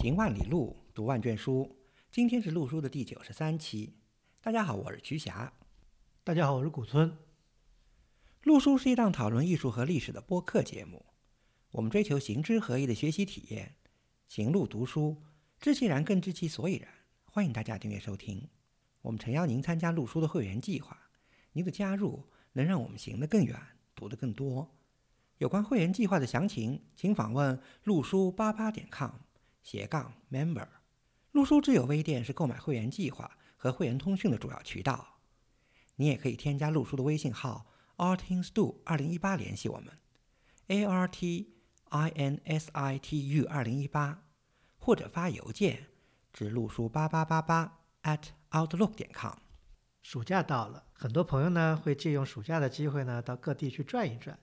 行万里路，读万卷书。今天是陆书的第九十三期。大家好，我是瞿霞。大家好，我是古村。陆书是一档讨论艺术和历史的播客节目。我们追求行知合一的学习体验，行路读书，知其然更知其所以然。欢迎大家订阅收听。我们诚邀您参加陆书的会员计划。您的加入能让我们行得更远，读得更多。有关会员计划的详情，请访问陆书八八点 com 斜杠 member。陆书之友微店是购买会员计划和会员通讯的主要渠道。你也可以添加陆书的微信号 artinstu 二零一八联系我们，a r t i n s i t u 二零一八，或者发邮件至陆书八八八八 at outlook 点 com。暑假到了，很多朋友呢会借用暑假的机会呢到各地去转一转。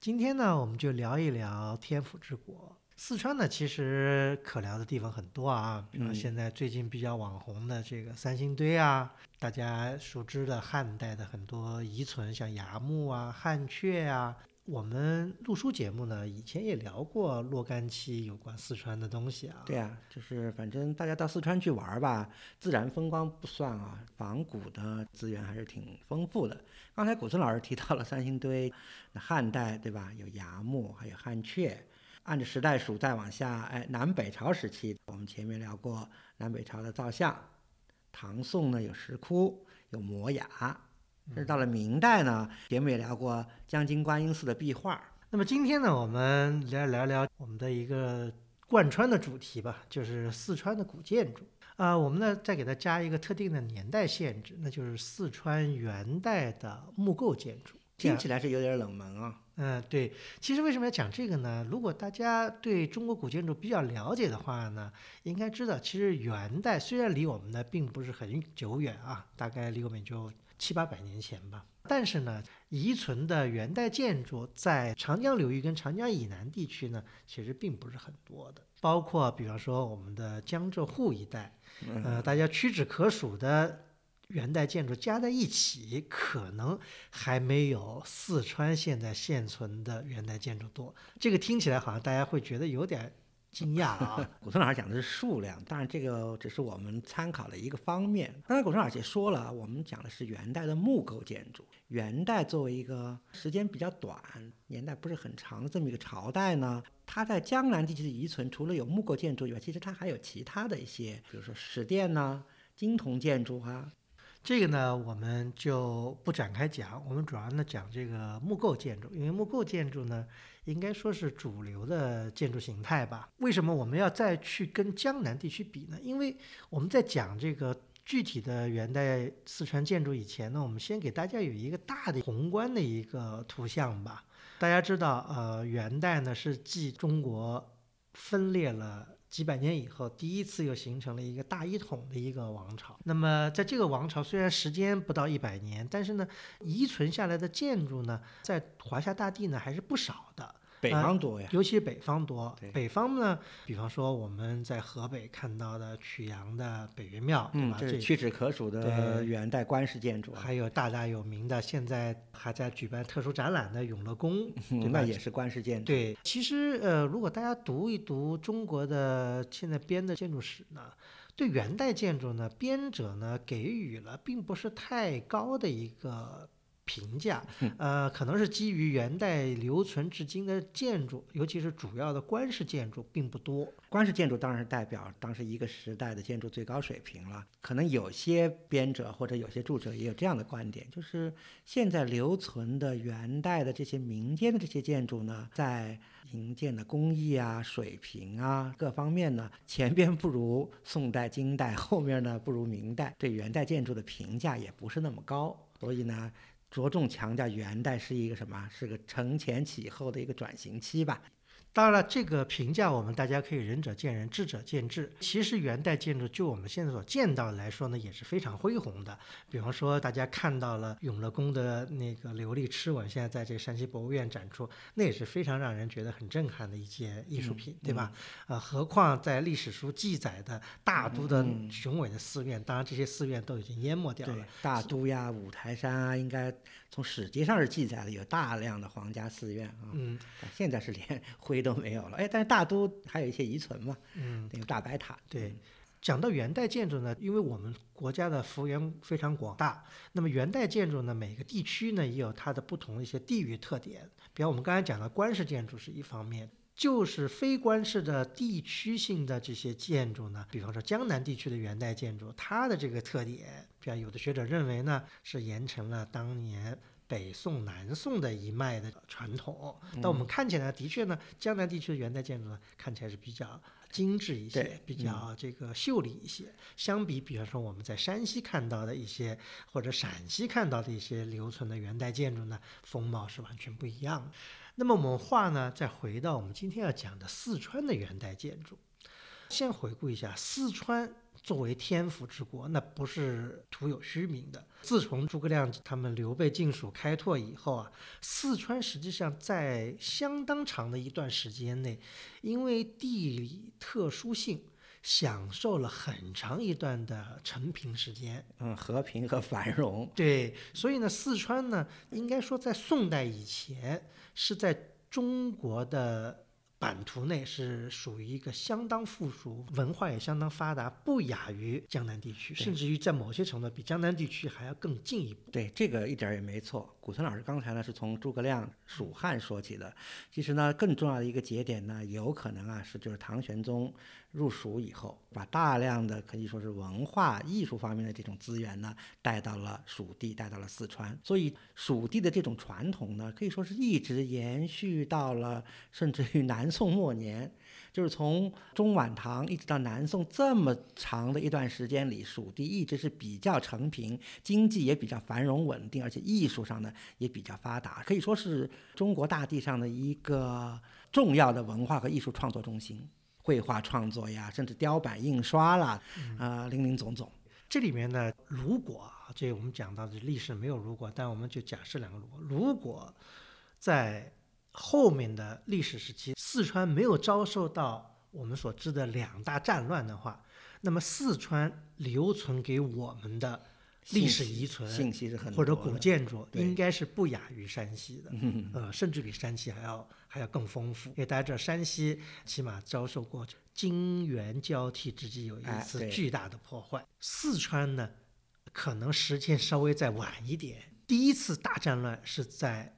今天呢，我们就聊一聊天府之国四川呢。其实可聊的地方很多啊，比如现在最近比较网红的这个三星堆啊，大家熟知的汉代的很多遗存，像崖墓啊、汉阙啊。我们录书节目呢，以前也聊过若干期有关四川的东西啊。对啊，就是反正大家到四川去玩吧，自然风光不算啊，仿古的资源还是挺丰富的。刚才古村老师提到了三星堆，那汉代对吧？有崖墓，还有汉阙。按着时代数再往下，哎，南北朝时期，我们前面聊过南北朝的造像。唐宋呢有石窟，有摩崖。是到了明代呢，节目也聊过江津观音寺的壁画。那么今天呢，我们来聊聊我们的一个贯穿的主题吧，就是四川的古建筑啊。我们呢再给它加一个特定的年代限制，那就是四川元代的木构建筑。听起来是有点冷门啊。嗯，对。其实为什么要讲这个呢？如果大家对中国古建筑比较了解的话呢，应该知道，其实元代虽然离我们呢并不是很久远啊，大概离我们就。七八百年前吧，但是呢，遗存的元代建筑在长江流域跟长江以南地区呢，其实并不是很多的。包括比方说我们的江浙沪一带，呃，大家屈指可数的元代建筑加在一起，可能还没有四川现在现存的元代建筑多。这个听起来好像大家会觉得有点。惊讶啊！古村老师讲的是数量，当然这个只是我们参考的一个方面。刚才古村老师也说了，我们讲的是元代的木构建筑。元代作为一个时间比较短、年代不是很长的这么一个朝代呢，它在江南地区的遗存，除了有木构建筑以外，其实它还有其他的一些，比如说石殿呐、金铜建筑啊。这个呢，我们就不展开讲，我们主要呢讲这个木构建筑，因为木构建筑呢，应该说是主流的建筑形态吧。为什么我们要再去跟江南地区比呢？因为我们在讲这个具体的元代四川建筑以前呢，我们先给大家有一个大的宏观的一个图像吧。大家知道，呃，元代呢是继中国分裂了。几百年以后，第一次又形成了一个大一统的一个王朝。那么，在这个王朝虽然时间不到一百年，但是呢，遗存下来的建筑呢，在华夏大地呢还是不少的。北方多呀，尤其北方多。北方呢，比方说我们在河北看到的曲阳的北岳庙，对吧？这是屈指可数的元代官式建筑。还有大大有名的，现在还在举办特殊展览的永乐宫，那也是官式建筑。对，其实呃，如果大家读一读中国的现在编的建筑史呢，对元代建筑呢，编者呢给予了并不是太高的一个。评价，呃，可能是基于元代留存至今的建筑，尤其是主要的官式建筑并不多。官式建筑当然是代表当时一个时代的建筑最高水平了。可能有些编者或者有些著者也有这样的观点，就是现在留存的元代的这些民间的这些建筑呢，在营建的工艺啊、水平啊各方面呢，前边不如宋代、金代，后面呢不如明代，对元代建筑的评价也不是那么高。所以呢。着重强调元代是一个什么？是个承前启后的一个转型期吧。当然了，这个评价我们大家可以仁者见仁，智者见智。其实元代建筑就我们现在所见到来说呢，也是非常恢宏的。比方说，大家看到了永乐宫的那个琉璃螭吻，现在在这个山西博物院展出，那也是非常让人觉得很震撼的一件艺术品，对吧？啊，何况在历史书记载的大都的雄伟的寺院，当然这些寺院都已经淹没掉了。大都呀，五台山啊，应该从史籍上是记载了有大量的皇家寺院啊。嗯，现在是连 灰。都没有了。哎，但是大都还有一些遗存嘛，嗯，那个大白塔。对。讲到元代建筑呢，因为我们国家的幅员非常广大，那么元代建筑呢，每个地区呢也有它的不同的一些地域特点。比方我们刚才讲的官式建筑是一方面，就是非官式的地区性的这些建筑呢，比方说江南地区的元代建筑，它的这个特点，有的学者认为呢，是沿承了当年北宋、南宋的一脉的传统。但我们看起来的确呢，江南地区的元代建筑呢，看起来是比较。精致一些，比较这个秀丽一些。相比，比方说我们在山西看到的一些，或者陕西看到的一些留存的元代建筑呢，风貌是完全不一样的。那么我们话呢，再回到我们今天要讲的四川的元代建筑，先回顾一下四川。作为天府之国，那不是徒有虚名的。自从诸葛亮他们刘备进蜀开拓以后啊，四川实际上在相当长的一段时间内，因为地理特殊性，享受了很长一段的承平时间。嗯，和平和繁荣。对，所以呢，四川呢，应该说在宋代以前是在中国的。版图内是属于一个相当富庶、文化也相当发达，不亚于江南地区，甚至于在某些程度比江南地区还要更进一步。对，这个一点也没错。古村老师刚才呢是从诸葛亮蜀汉说起的，其实呢更重要的一个节点呢，有可能啊是就是唐玄宗入蜀以后，把大量的可以说是文化艺术方面的这种资源呢带到了蜀地，带到了四川，所以蜀地的这种传统呢，可以说是一直延续到了甚至于南。宋末年，就是从中晚唐一直到南宋这么长的一段时间里，蜀地一直是比较成平，经济也比较繁荣稳定，而且艺术上呢也比较发达，可以说是中国大地上的一个重要的文化和艺术创作中心，绘画创作呀，甚至雕版印刷啦，啊，林林总总。这里面呢，如果啊，这我们讲到的历史没有如果，但我们就假设两个如果，如果在。后面的历史时期，四川没有遭受到我们所知的两大战乱的话，那么四川留存给我们的历史遗存信息是很或者古建筑，应该是不亚于山西的，呃，甚至比山西还要还要更丰富。因为大家知道，山西起码遭受过金元交替之际有一次巨大的破坏，四川呢，可能时间稍微再晚一点，第一次大战乱是在。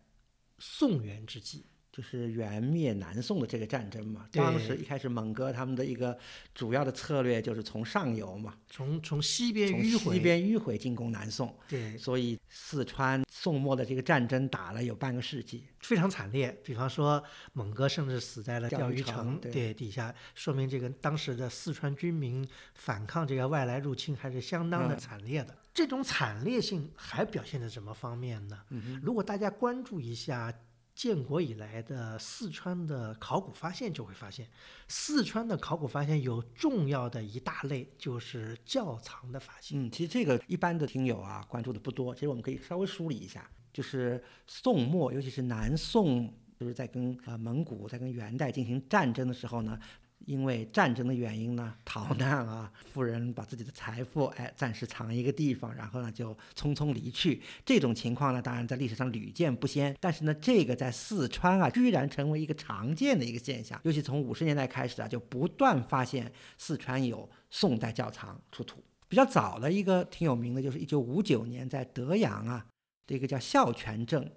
宋元之际，就是元灭南宋的这个战争嘛。当时一开始，蒙哥他们的一个主要的策略就是从上游嘛，从从西边迂回，西边迂回进攻南宋。对，所以四川宋末的这个战争打了有半个世纪，非常惨烈。比方说，蒙哥甚至死在了钓鱼城对底下，说明这个当时的四川军民反抗这个外来入侵还是相当的惨烈的。这种惨烈性还表现在什么方面呢？如果大家关注一下建国以来的四川的考古发现，就会发现，四川的考古发现有重要的一大类就是窖藏的发现。嗯，其实这个一般的听友啊关注的不多，其实我们可以稍微梳理一下，就是宋末，尤其是南宋，就是在跟呃蒙古在跟元代进行战争的时候呢。因为战争的原因呢，逃难啊，富人把自己的财富哎暂时藏一个地方，然后呢就匆匆离去。这种情况呢，当然在历史上屡见不鲜。但是呢，这个在四川啊，居然成为一个常见的一个现象。尤其从五十年代开始啊，就不断发现四川有宋代窖藏出土。比较早的一个挺有名的，就是一九五九年在德阳啊，这个叫孝泉镇，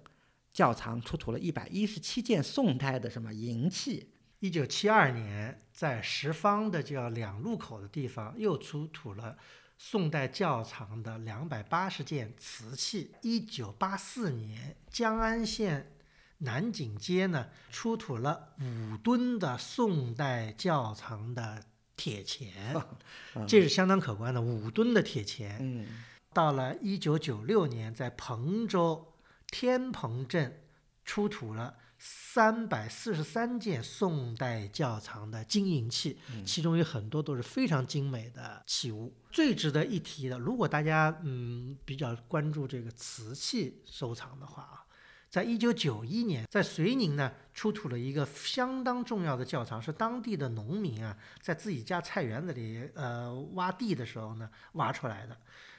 窖藏出土了一百一十七件宋代的什么银器。一九七二年，在十方的叫两路口的地方，又出土了宋代窖藏的两百八十件瓷器。一九八四年，江安县南井街呢，出土了五吨的宋代窖藏的铁钱，这是相当可观的，五吨的铁钱。嗯，到了一九九六年，在彭州天蓬镇出土了。三百四十三件宋代窖藏的金银器，其中有很多都是非常精美的器物。最值得一提的，如果大家嗯比较关注这个瓷器收藏的话啊，在一九九一年，在遂宁呢出土了一个相当重要的窖藏，是当地的农民啊在自己家菜园子里呃挖地的时候呢挖出来的。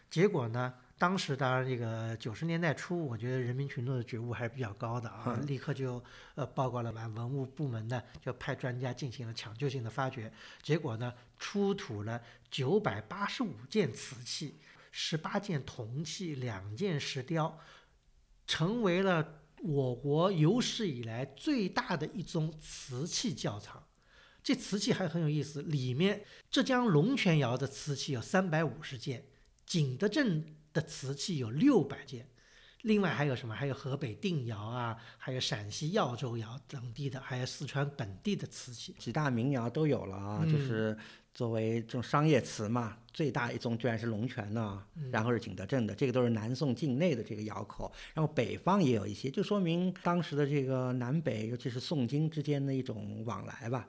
结果呢，当时当然这个九十年代初，我觉得人民群众的觉悟还是比较高的啊，嗯立刻就呃报告了完文物部门呢，就派专家进行了抢救性的发掘，结果呢出土了九百八十五件瓷器，十八件铜器，两件石雕，成为了我国有史以来最大的一宗瓷器窖藏。这瓷器还很有意思，里面浙江龙泉窑的瓷器有三百五十件，景德镇的瓷器有六百件，另外还有什么？还有河北定窑啊，还有陕西耀州窑等地的，还有四川本地的瓷器。几大名窑都有了啊，嗯就是作为这种商业瓷嘛，最大一宗居然是龙泉呢，嗯然后是景德镇的，这个都是南宋境内的这个窑口，然后北方也有一些，就说明当时的这个南北，尤其是宋金之间的一种往来吧。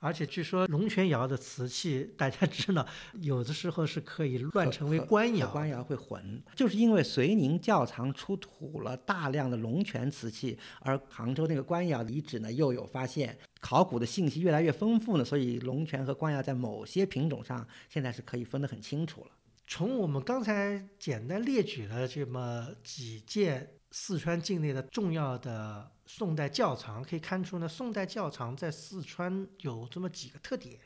而且据说龙泉窑的瓷器，大家知道，有的时候是可以乱成为官窑。官窑会混，就是因为遂宁窖藏出土了大量的龙泉瓷器，而杭州那个官窑遗址呢又有发现，考古的信息越来越丰富呢，所以龙泉和官窑在某些品种上现在是可以分得很清楚了。从我们刚才简单列举了这么几件四川境内的重要的宋代窖藏，可以看出呢，宋代窖藏在四川有这么几个特点。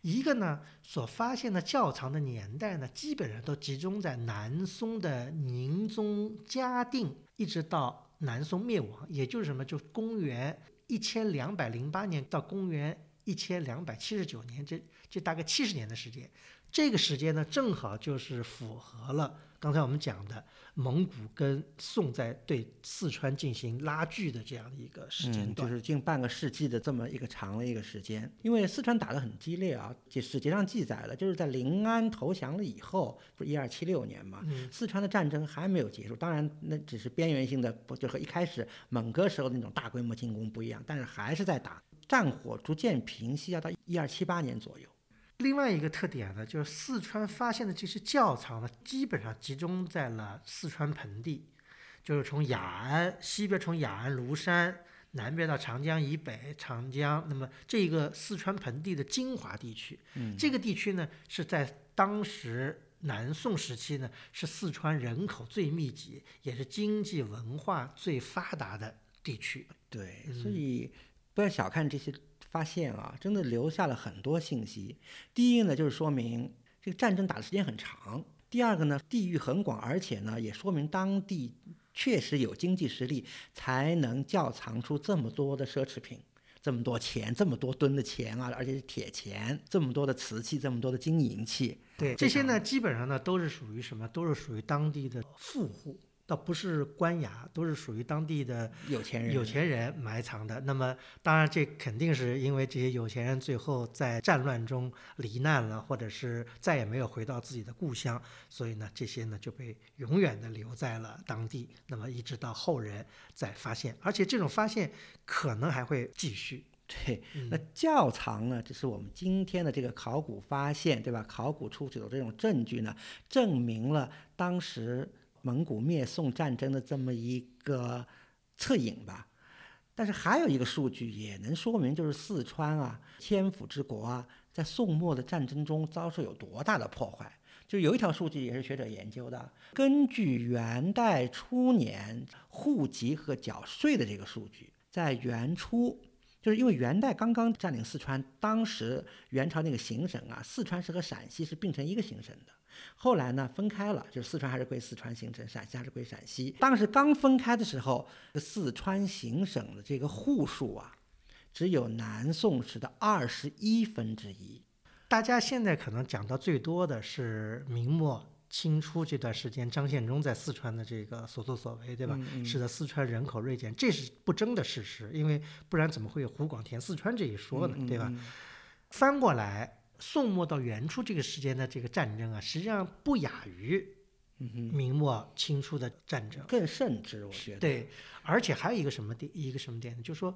一个呢，所发现的窖藏的年代呢，基本上都集中在南宋的宁宗嘉定，一直到南宋灭亡，也就是什么，就公元一千两百零八年到公元一千两百七十九年，这这大概七十年的时间。这个时间呢，正好就是符合了刚才我们讲的蒙古跟宋在对四川进行拉锯的这样的一个时间嗯，段。就是近半个世纪的这么一个长的一个时间。因为四川打得很激烈啊，这史籍上记载了，就是在临安投降了以后，不是一二七六年嘛，嗯四川的战争还没有结束。当然，那只是边缘性的，不就和一开始蒙哥时候那种大规模进攻不一样，但是还是在打。战火逐渐平息，要到一二七八年左右。另外一个特点呢，就是四川发现的这些窖藏呢，基本上集中在了四川盆地，就是从雅安西边从雅安庐山，南边到长江以北，长江，那么这个四川盆地的精华地区，嗯，这个地区呢是在当时南宋时期呢，是四川人口最密集，也是经济文化最发达的地区。对，嗯所以不要小看这些发现啊，真的留下了很多信息。第一呢，就是说明这个战争打的时间很长；第二个呢，地域很广，而且呢，也说明当地确实有经济实力，才能窖藏出这么多的奢侈品。这么多钱，这么多吨的钱啊，而且是铁钱，这么多的瓷器，这么多的金银器，对，这些呢，基本上呢都是属于什么？都是属于当地的富户，倒不是官衙，都是属于当地的有钱人，有钱人埋藏的。那么，当然这肯定是因为这些有钱人最后在战乱中罹难了，或者是再也没有回到自己的故乡，所以呢，这些呢就被永远的留在了当地。那么一直到后人再发现，而且这种发现可能还会继续。对，嗯那窖藏呢，这是我们今天的这个考古发现，对吧？考古出土的这种证据呢，证明了当时蒙古灭宋战争的这么一个侧影吧。但是还有一个数据也能说明，就是四川啊，千府之国啊，在宋末的战争中遭受有多大的破坏。就有一条数据也是学者研究的，根据元代初年户籍和缴税的这个数据，在元初。就是因为元代刚刚占领四川，当时元朝那个行省啊，四川是和陕西是并成一个行省的。后来呢，分开了，就是四川还是归四川行省，陕西还是归陕西。当时刚分开的时候，四川行省的这个户数啊，只有南宋时的二十一分之一。大家现在可能讲到最多的是明末清初这段时间，张献忠在四川的这个所作所为，对吧？嗯嗯使得四川人口锐减，这是不争的事实，因为不然怎么会有湖广填四川这一说呢？嗯对吧？？嗯翻过来，宋末到元初这个时间的这个战争啊，实际上不亚于明末清初的战争。更甚之，我觉得。对，而且还有一个什么点，一个什么点呢？就是说，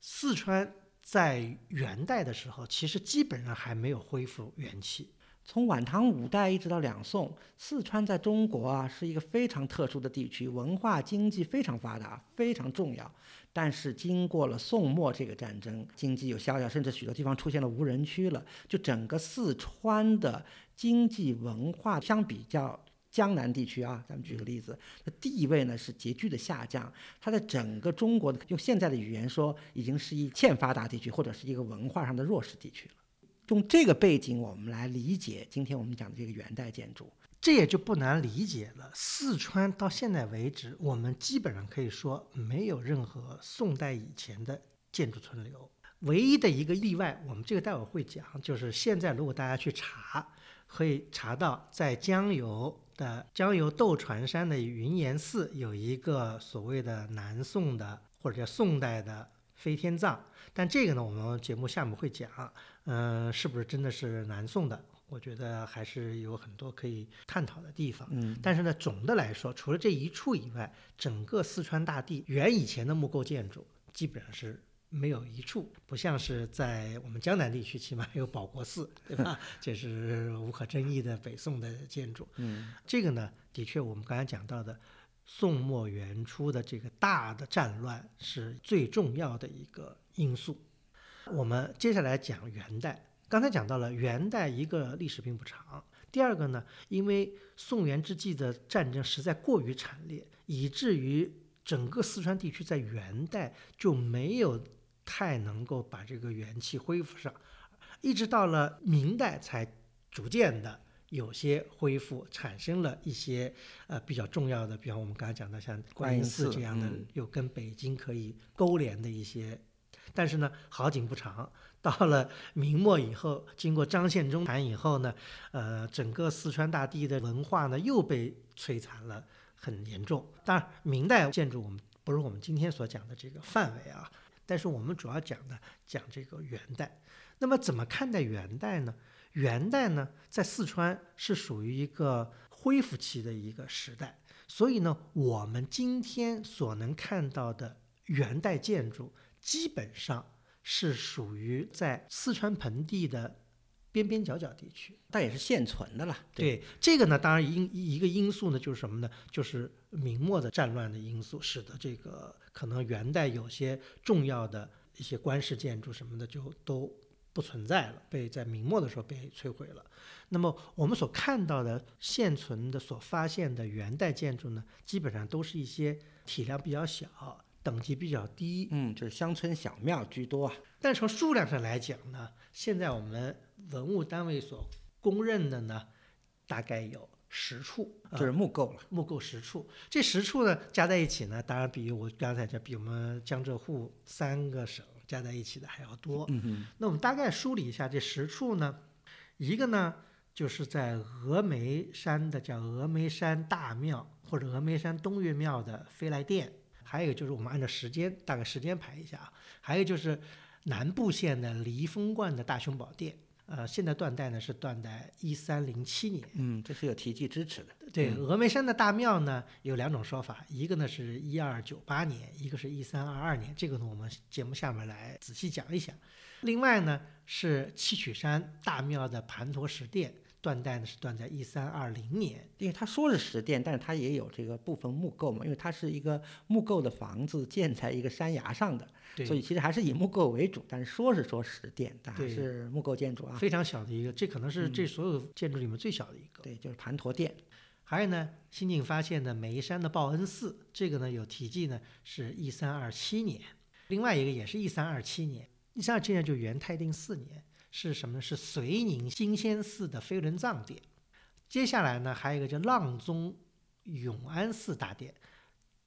四川在元代的时候，其实基本上还没有恢复元气。从晚唐五代一直到两宋，四川在中国啊是一个非常特殊的地区，文化经济非常发达，非常重要。但是经过了宋末这个战争，经济有萧条，甚至许多地方出现了无人区了。就整个四川的经济文化相比较江南地区啊，咱们举个例子，它地位呢是急剧的下降，它在整个中国的用现在的语言说，已经是一欠发达地区，或者是一个文化上的弱势地区了。用这个背景，我们来理解今天我们讲的这个元代建筑。这也就不难理解了。四川到现在为止，我们基本上可以说没有任何宋代以前的建筑存留。唯一的一个例外，我们这个待会会讲，就是现在如果大家去查，可以查到在江油的江油斗船山的云岩寺有一个所谓的南宋的或者叫宋代的飞天葬。但这个呢，我们节目下面会讲，嗯、是不是真的是南宋的？我觉得还是有很多可以探讨的地方。嗯，但是呢，总的来说，除了这一处以外，整个四川大地原以前的木构建筑基本上是没有一处，不像是在我们江南地区，起码有保国寺，对吧？这是无可争议的北宋的建筑。嗯，这个呢，的确我们刚才讲到的宋末元初的这个大的战乱是最重要的一个因素。我们接下来讲元代，刚才讲到了元代一个历史并不长，第二个呢，因为宋元之际的战争实在过于惨烈，以至于整个四川地区在元代就没有太能够把这个元气恢复上，一直到了明代才逐渐的有些恢复，产生了一些呃比较重要的，比方我们刚才讲的像观音寺这样的，嗯有跟北京可以勾连的一些。但是呢，好景不长，到了明末以后，经过张献忠谈以后呢，呃，整个四川大地的文化呢又被摧残了，很严重。当然，明代建筑我们不是我们今天所讲的这个范围啊，但是我们主要讲的讲这个元代。那么怎么看待元代呢？元代呢，在四川是属于一个恢复期的一个时代，所以呢，我们今天所能看到的元代建筑，基本上是属于在四川盆地的边边角角地区。但也是现存的了。对这个呢，当然因一个因素呢，就是什么呢？就是明末的战乱的因素，使得这个可能元代有些重要的一些官式建筑什么的就都不存在了，被在明末的时候被摧毁了。那么我们所看到的现存的、所发现的元代建筑呢，基本上都是一些体量比较小、等级比较低，嗯，就是乡村小庙居多啊。但从数量上来讲呢，现在我们文物单位所公认的呢，大概有十处，啊就是木构了。木构十处。这十处呢加在一起呢，当然比我刚才讲比我们江浙沪三个省加在一起的还要多。嗯哼，那我们大概梳理一下这十处呢，一个呢就是在峨眉山的叫峨眉山大庙或者峨眉山东岳庙的飞来殿，还有一个就是我们按照时间大概时间排一下啊，还有就是南部县的离峰观的大雄宝殿。呃，现在断代呢是断代一三零七年，嗯，这是有题记支持的。对，嗯峨眉山的大庙呢有两种说法，一个呢是一二九八年，一个是一三二二年，这个呢我们节目下面来仔细讲一讲。另外呢是七曲山大庙的盘陀石殿，断代呢是断在一三二零年。因为他说是石殿，但是它也有这个部分木构嘛，因为它是一个木构的房子建在一个山崖上的，所以其实还是以木构为主。但是说是说石殿，但还是木构建筑啊。非常小的一个，这可能是嗯这所有建筑里面最小的一个。对，就是盘陀殿。还有呢，新近发现的眉山的报恩寺，这个呢有题记呢是一三二七年，另外一个也是一三二七年，一三二七年就元泰定四年，是什么呢？是绥宁金仙寺的飞轮藏殿。接下来呢，还有一个叫阆中永安寺大殿，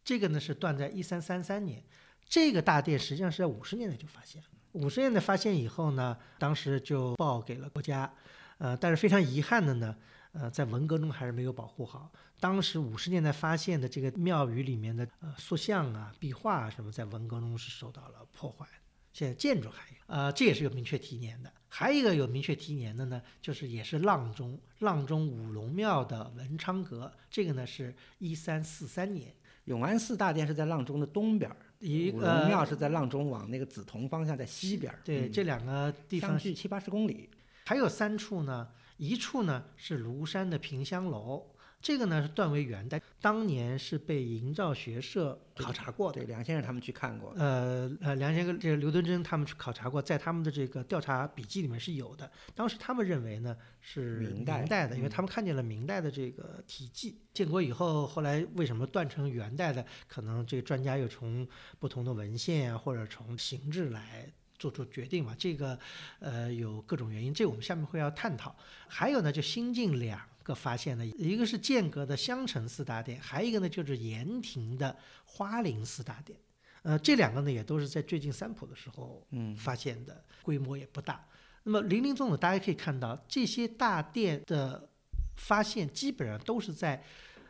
这个呢是断在一三三三年。这个大殿实际上是在五十年代就发现了，五十年代发现以后呢，当时就报给了国家，呃，但是非常遗憾的呢，呃，在文革中还是没有保护好。当时五十年代发现的这个庙宇里面的呃塑像啊、壁画啊什么，在文革中是受到了破坏。现在建筑还有，呃，这也是有明确提年的。还有一个有明确提年的呢，就是也是阆中阆中五龙庙的文昌阁，这个呢是一三四三年。永安寺大殿是在阆中的东边儿，一五龙庙是在阆中往那个梓潼方向在西边儿。对嗯这两个地方相距七八十公里。还有三处呢，一处呢是庐山的萍香楼，这个呢是断为元代，当年是被营造学社考察过的。对，梁先生他们去看过。呃呃，梁先生这个刘敦桢他们去考察过，在他们的这个调查笔记里面是有的。当时他们认为呢是明代的，因为他们看见了明代的这个题记。建国以后，后来为什么断成元代的？可能这个专家又从不同的文献啊，或者从形制来做出决定嘛。这个呃有各种原因，这我们下面会要探讨。还有呢，就新晋两。个发现呢，一个是剑阁的襄城四大殿，还有一个呢就是盐亭的花林四大殿。呃，这两个呢也都是在最近三浦的时候嗯发现的，规模也不大。那么林林总总，大家可以看到这些大殿的发现基本上都是在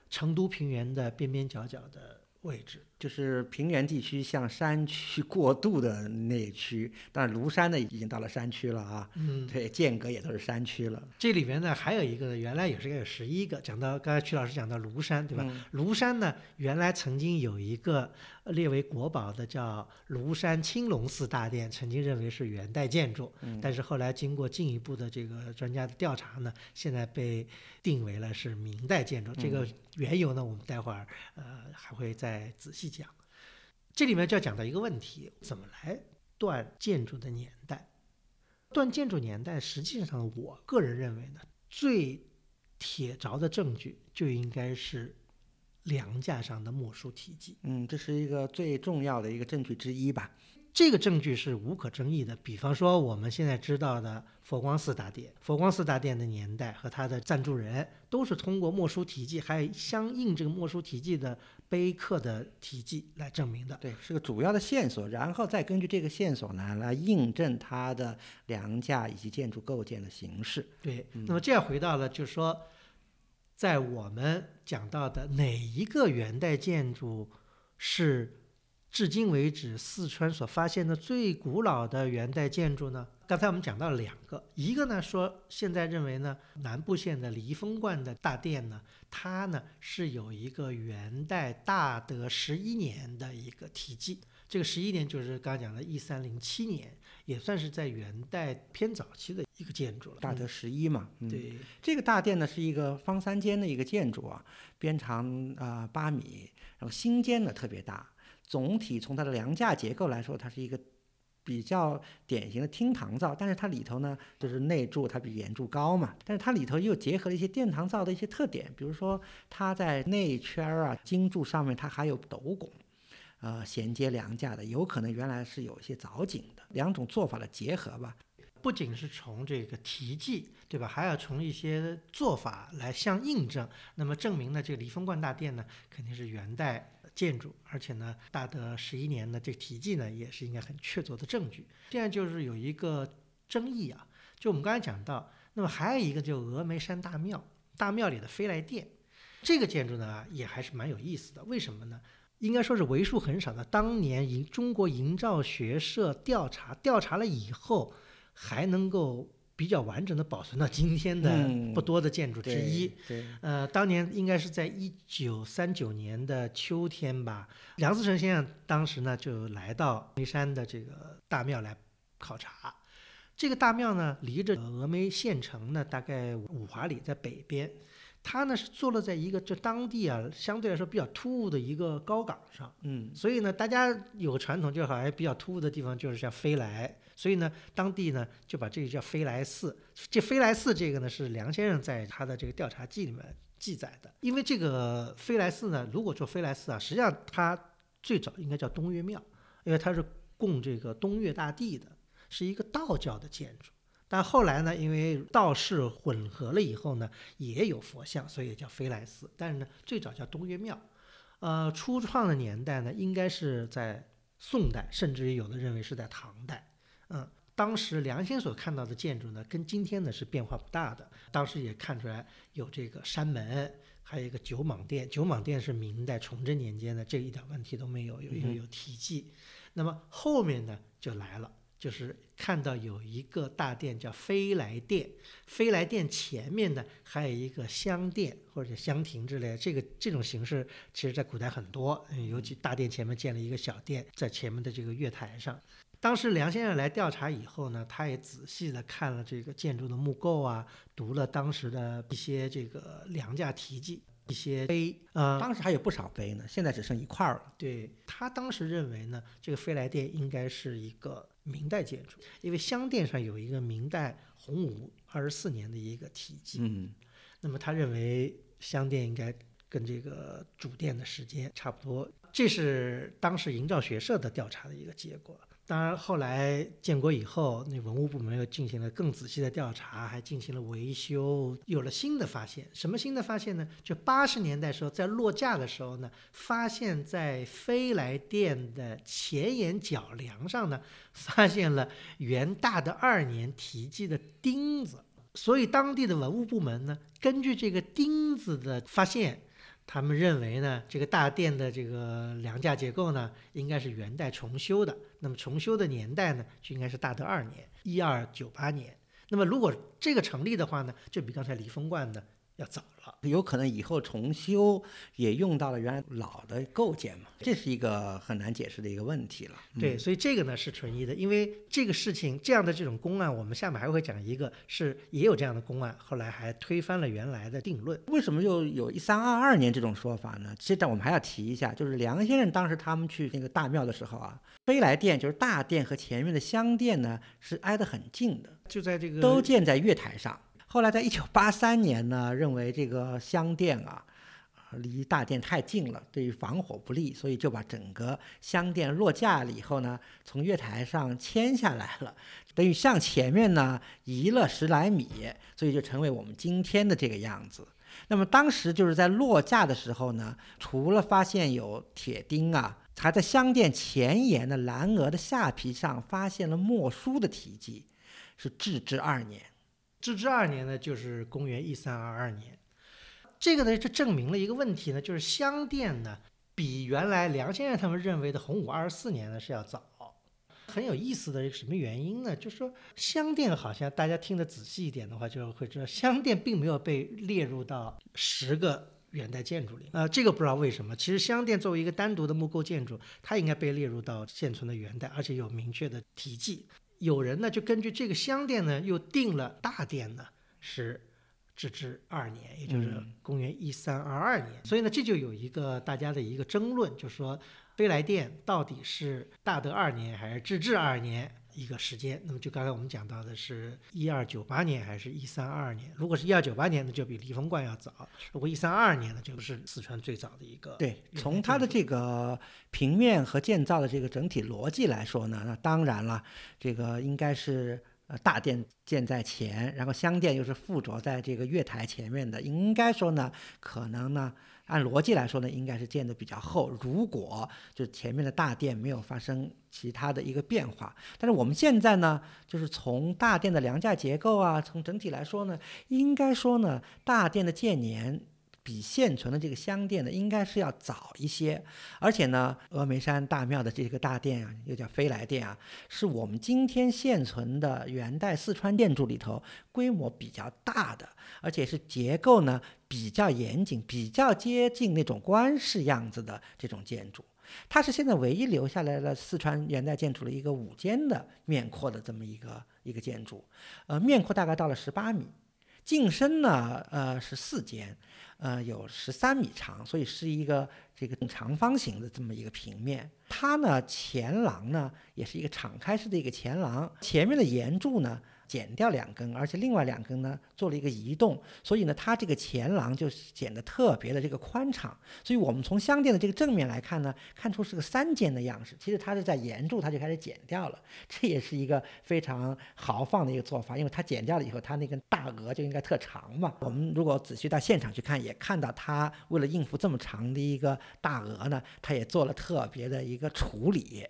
成都平原的边边角角的位置。就是平原地区向山区 过渡的那区，但是庐山呢已经到了山区了啊。嗯，对，剑阁也都是山区了。这里面呢还有一个，原来也是个有十一个。讲到刚才曲老师讲到庐山，对吧？庐山呢原来曾经有一个列为国宝的叫庐山青龙寺大殿，曾经认为是元代建筑，但是后来经过进一步的这个专家的调查呢，现在被定为了是明代建筑。这个缘由呢，我们待会儿呃还会再仔细。讲，这里面就要讲到一个问题：怎么来断建筑的年代？断建筑年代，实际上我个人认为呢，最铁凿的证据就应该是梁架上的墨书题记。嗯，这是一个最重要的一个证据之一吧。这个证据是无可争议的。比方说，我们现在知道的佛光寺大殿，佛光寺大殿的年代和它的赞助人，都是通过墨书题记，还有相应这个墨书题记的碑刻的题记来证明的。对，是个主要的线索，然后再根据这个线索呢，来印证它的梁架以及建筑构建的形式。对，那么这样回到了，就是说，在我们讲到的哪一个元代建筑是？至今为止，四川所发现的最古老的元代建筑呢？刚才我们讲到了两个，一个呢说现在认为呢，南部县的离峰观的大殿呢，它呢是有一个元代大德十一年的一个题记，这个十一年就是刚刚讲的一三零七年，也算是在元代偏早期的一个建筑了。大德十一嘛，对，这个大殿呢是一个方三间的一个建筑啊，边长啊八米，然后心间呢特别大。总体从它的梁架结构来说，它是一个比较典型的厅堂造，但是它里头呢，就是内柱它比檐柱高嘛，但是它里头又结合了一些殿堂造的一些特点，比如说它在内圈儿啊金柱上面它还有斗拱，呃衔接梁架的，有可能原来是有一些藻井的，两种做法的结合吧。不仅是从这个题记，对吧？还要从一些做法来相印证，那么证明呢，这个离峰观大殿呢肯定是元代。建筑，而且呢，大德十一年的这个题记呢，也是应该很确凿的证据。现在就是有一个争议啊，就我们刚才讲到，那么还有一个就峨眉山大庙，大庙里的飞来殿，这个建筑呢也还是蛮有意思的。为什么呢？应该说是为数很少的，当年营中国营造学社调查调查了以后，还能够。比较完整的保存到今天的不多的建筑之一。呃，当年应该是在一九三九年的秋天吧，梁思成先生当时呢就来到眉山的这个大庙来考察。这个大庙呢离着峨眉县城呢大概五华里，在北边。它呢是坐落在一个这当地啊相对来说比较突兀的一个高岗上。嗯，所以呢，大家有个传统，就好像比较突兀的地方就是像飞来。所以呢，当地呢就把这个叫飞来寺。这飞来寺这个呢是梁先生在他的这个调查记里面记载的。因为这个飞来寺呢，如果说飞来寺啊，实际上它最早应该叫东岳庙，因为它是供这个东岳大帝的，是一个道教的建筑。但后来呢，因为道士混合了以后呢，也有佛像，所以叫飞来寺。但是呢，最早叫东岳庙。呃，初创的年代呢，应该是在宋代，甚至于有的认为是在唐代。嗯，当时梁先所看到的建筑呢，跟今天呢是变化不大的。当时也看出来有这个山门，还有一个九蟒殿。九蟒殿是明代崇祯年间的，这一点问题都没有，有有有题记。那么后面呢就来了，就是看到有一个大殿叫飞来殿，飞来殿前面呢还有一个香殿或者香亭之类。这个这种形式，其实在古代很多，尤其大殿前面建了一个小殿，在前面的这个月台上。当时梁先生来调查以后呢，他也仔细的看了这个建筑的木构啊，读了当时的一些这个梁架题记。一些碑，呃，当时还有不少碑呢，现在只剩一块儿了。对他当时认为呢，这个飞来殿应该是一个明代建筑，因为香殿上有一个明代洪武二十四年的一个题记。嗯，那么他认为香殿应该跟这个主殿的时间差不多，这是当时营造学社的调查的一个结果。当然，后来建国以后，那文物部门又进行了更仔细的调查，还进行了维修，有了新的发现。什么新的发现呢？就八十年代时候，在落架的时候呢，发现在飞来殿的前檐角梁上呢，发现了元大的二年题记的钉子。所以，当地的文物部门呢，根据这个钉子的发现。他们认为呢，这个大殿的这个梁架结构呢，应该是元代重修的。那么重修的年代呢，就应该是大德二年，一二九八年。那么如果这个成立的话呢，就比刚才离峰观的要早。有可能以后重修也用到了原来老的构件嘛？这是一个很难解释的一个问题了。对，所以这个呢是存疑的，因为这个事情这样的这种公案，我们下面还会讲一个，是也有这样的公案，后来还推翻了原来的定论。为什么又有一三二二年这种说法呢？其实我们还要提一下，就是梁先生当时他们去那个大庙的时候啊，飞来殿就是大殿和前面的香殿呢是挨得很近的，就在这个都建在月台上。后来，在一九八三年呢，认为这个香殿啊，离大殿太近了，对于防火不利，所以就把整个香殿落架了以后呢，从月台上迁下来了，等于向前面呢移了十来米，所以就成为我们今天的这个样子。那么当时就是在落架的时候呢，除了发现有铁钉啊，还在香殿前沿的蓝鹅的下皮上发现了墨书的题记，是至治二年。至治二年呢，就是公元一三二二年。这个呢，就证明了一个问题呢，就是香殿呢，比原来梁先生他们认为的洪武二十四年呢是要早。很有意思的一个什么原因呢？就是说香殿好像大家听得仔细一点的话，就会知道香殿并没有被列入到十个元代建筑里。啊，这个不知道为什么。其实香殿作为一个单独的木构建筑，它应该被列入到现存的元代，而且有明确的题记。有人呢，就根据这个香殿呢，又定了大殿呢是至治二年，也就是公元一三二二年。所以呢，这就有一个大家的一个争论，就是说飞来殿到底是大德二年还是至治二年？一个时间，那么就刚才我们讲到的是一二九八年还是一三二二年？如果是一二九八年，那就比离峰观要早；如果一三二二年呢，就是四川最早的一个。对，从它的这个平面和建造的这个整体逻辑来说呢，那当然了，这个应该是呃大殿建在前，然后香殿又是附着在这个月台前面的，应该说呢，可能呢。按逻辑来说呢，应该是建的比较厚。如果就是前面的大殿没有发生其他的一个变化，但是我们现在呢，就是从大殿的梁架结构啊，从整体来说呢，应该说呢，大殿的建年。比现存的这个香殿呢，应该是要早一些，而且呢，峨眉山大庙的这个大殿啊，又叫飞来殿啊，是我们今天现存的元代四川建筑里头规模比较大的，而且是结构呢比较严谨、比较接近那种官式样子的这种建筑。它是现在唯一留下来了四川元代建筑的一个五间的面阔的这么一个一个建筑，呃，面阔大概到了十八米，进深呢，呃，是四间。呃，有十三米长，所以是一个这个长方形的这么一个平面。它呢，前廊呢也是一个敞开式的一个前廊，前面的檐柱呢。剪掉两根，而且另外两根呢做了一个移动，所以呢，它这个前廊就显得特别的这个宽敞。所以我们从香店的这个正面来看呢，看出是个三间的样式。其实它是在沿柱它就开始剪掉了，这也是一个非常豪放的一个做法，因为它剪掉了以后，它那根大额就应该特长嘛。我们如果仔细到现场去看，也看到它为了应付这么长的一个大额呢，它也做了特别的一个处理。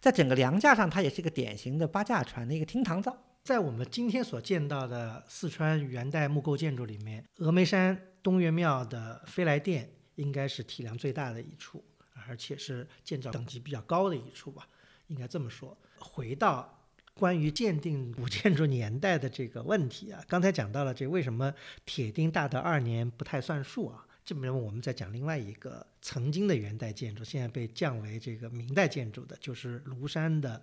在整个梁架上，它也是一个典型的八架船的一个厅堂造。在我们今天所见到的四川元代木构建筑里面，峨眉山东岳庙的飞来殿应该是体量最大的一处，而且是建造等级比较高的一处吧，应该这么说。回到关于鉴定古建筑年代的这个问题啊，刚才讲到了这为什么铁钉大德二年不太算数啊？这边我们再讲另外一个曾经的元代建筑，现在被降为这个明代建筑的，就是庐山的。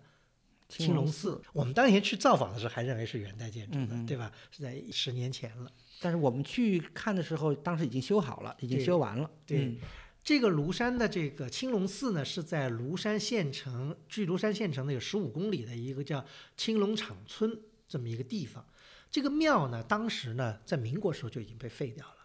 青龙寺。我们当年去造访的时候还认为是元代建筑的，对吧？是在十年前了。但是我们去看的时候，当时已经修好了，已经修完了。对嗯这个庐山的这个青龙寺呢，是在庐山县城，距庐山县城呢有十五公里的一个叫青龙场村这么一个地方。这个庙呢，当时呢在民国时候就已经被废掉了。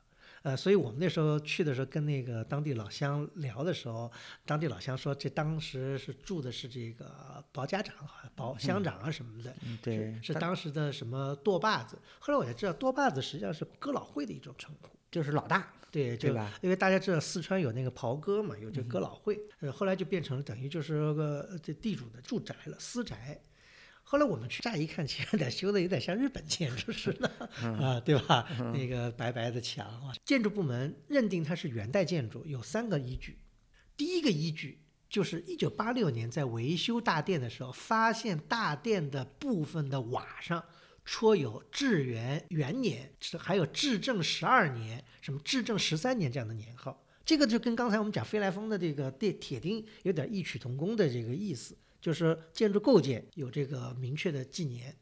呃，所以我们那时候去的时候，跟那个当地老乡聊的时候，当地老乡说，这当时是住的是这个保家长啊、保乡长啊什么的，嗯，对，是它当时的什么舵把子。后来我才知道，舵把子实际上是哥老会的一种称呼。就是老大，对，就对吧？因为大家知道四川有那个袍哥嘛，有这个哥老会，呃，后来就变成了等于就是个呃这地主的住宅了，私宅。后来我们去乍一看，其实有点修的有点像日本建筑似的啊，对吧？那个白白的墙啊，建筑部门认定它是元代建筑有三个依据。第一个依据就是一九八六年在维修大殿的时候，发现大殿的部分的瓦上戳有至元元年，还有至正十二年、什么至正十三年这样的年号。这个就跟刚才我们讲飞来峰的这个铁铁钉有点异曲同工的这个意思，就是建筑构件有这个明确的纪年。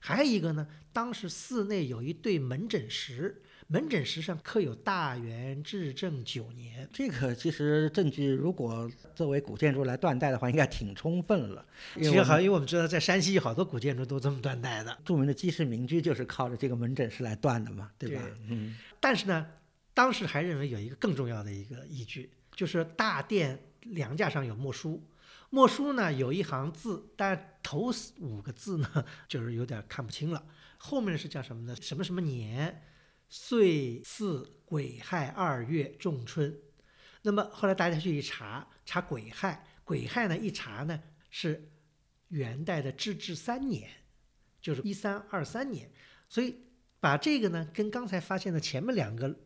还有一个呢，当时寺内有一对门诊石，门诊石上刻有大元至正九年。这个其实证据如果作为古建筑来断代的话，应该挺充分了。其实好，因为我们知道在山西有好多古建筑都这么断代的。著名的鸡市民居就是靠着这个门诊石来断的嘛，对吧？对嗯，但是呢，当时还认为有一个更重要的一个依据，就是大殿梁架上有墨书。墨书呢有一行字，但头五个字呢 就是有点看不清了，后面是叫什么呢？什么什么年，岁巳癸亥二月仲春。那么后来大家去一查，查癸亥，癸亥呢一查呢是元代的至治三年，就是一三二三年，所以把这个呢跟刚才发现的前面两个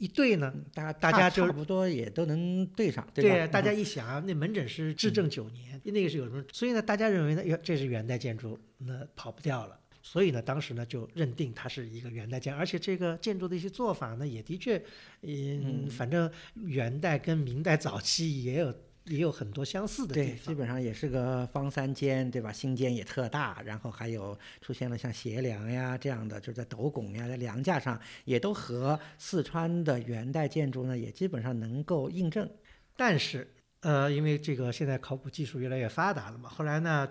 一对呢，大家大家就差不多也都能对上，对吧？大家一想啊，那门诊是至正九年，那个是有什么？所以呢，大家认为呢，哟，这是元代建筑，那跑不掉了。所以呢，当时呢就认定它是一个元代建，而且这个建筑的一些做法呢，也的确，嗯，反正元代跟明代早期也有也有很多相似的地方对，基。本上也是个方三间，对吧？新间也特大，然后还有出现了像斜梁呀这样的，就是在斗拱呀，在梁架上也都和四川的元代建筑呢，也基本上能够印证。但是，呃，因为这个现在考古技术越来越发达了嘛，后来呢，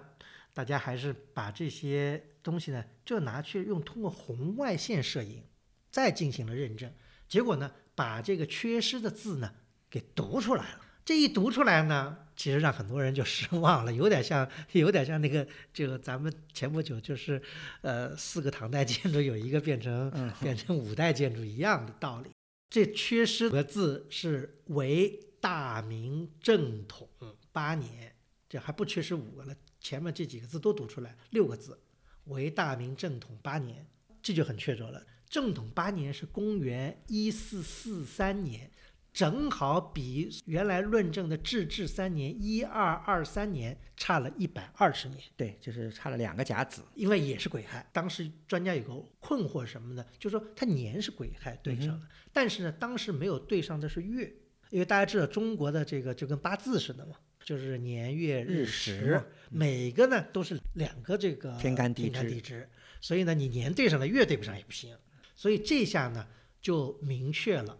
大家还是把这些东西呢，就拿去用通过红外线摄影，再进行了认证。结果呢，把这个缺失的字呢给读出来了。这一读出来呢，其实让很多人就失望了，有点像，有点像那个，这个咱们前不久就是，呃，四个唐代建筑有一个变成、嗯变成五代建筑一样的道理。这缺失的字是为大明正统八年，这还不缺失五个了，前面这几个字都读出来，六个字，为大明正统八年，这就很确凿了。正统八年是公元一四四三年，正好比原来论证的至治三年一二二三年差了一百二十年。对，就是差了两个甲子。因为也是癸亥。当时专家有个困惑什么呢？就是说他年是癸亥对上了，但是呢，当时没有对上的是月，因为大家知道中国的这个就跟八字似的嘛，就是年月日时时，每个呢都是两个这个天干地支，所以呢，你年对上了，月对不上也不行。所以这下呢，就明确了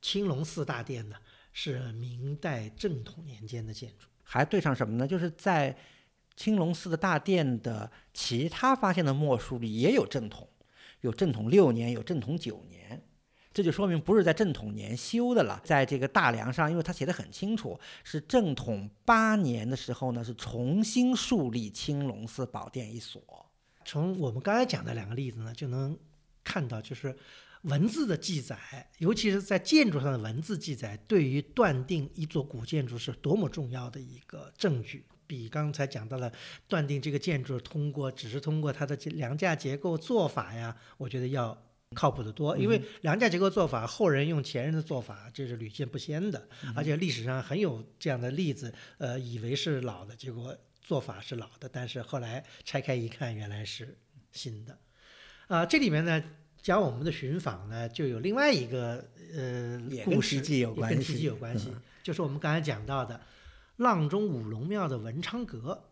青龙寺大殿呢是明代正统年间的建筑。还对上什么呢？就是在青龙寺的大殿的其他发现的墨书里也有正统，有正统六年，有正统九年。这就说明不是在正统年修的了，在这个大梁上，因为它写的很清楚，是正统八年的时候呢，是重新树立青龙寺宝殿一所。从我们刚才讲的两个例子呢，就能看到，就是文字的记载，尤其是在建筑上的文字记载，对于断定一座古建筑是多么重要的一个证据。比刚才讲到了断定这个建筑通过只是通过它的梁架结构做法呀，我觉得要靠谱得多。因为梁架结构做法，后人用前人的做法，这是屡见不鲜的，而且历史上很有这样的例子，呃，以为是老的，结果做法是老的，但是后来拆开一看，原来是新的。啊、这里面呢，讲我们的寻访呢，就有另外一个呃也跟故事，奇迹有也跟奇关系迹有关系，就是我们刚才讲到的阆中五龙庙的文昌阁。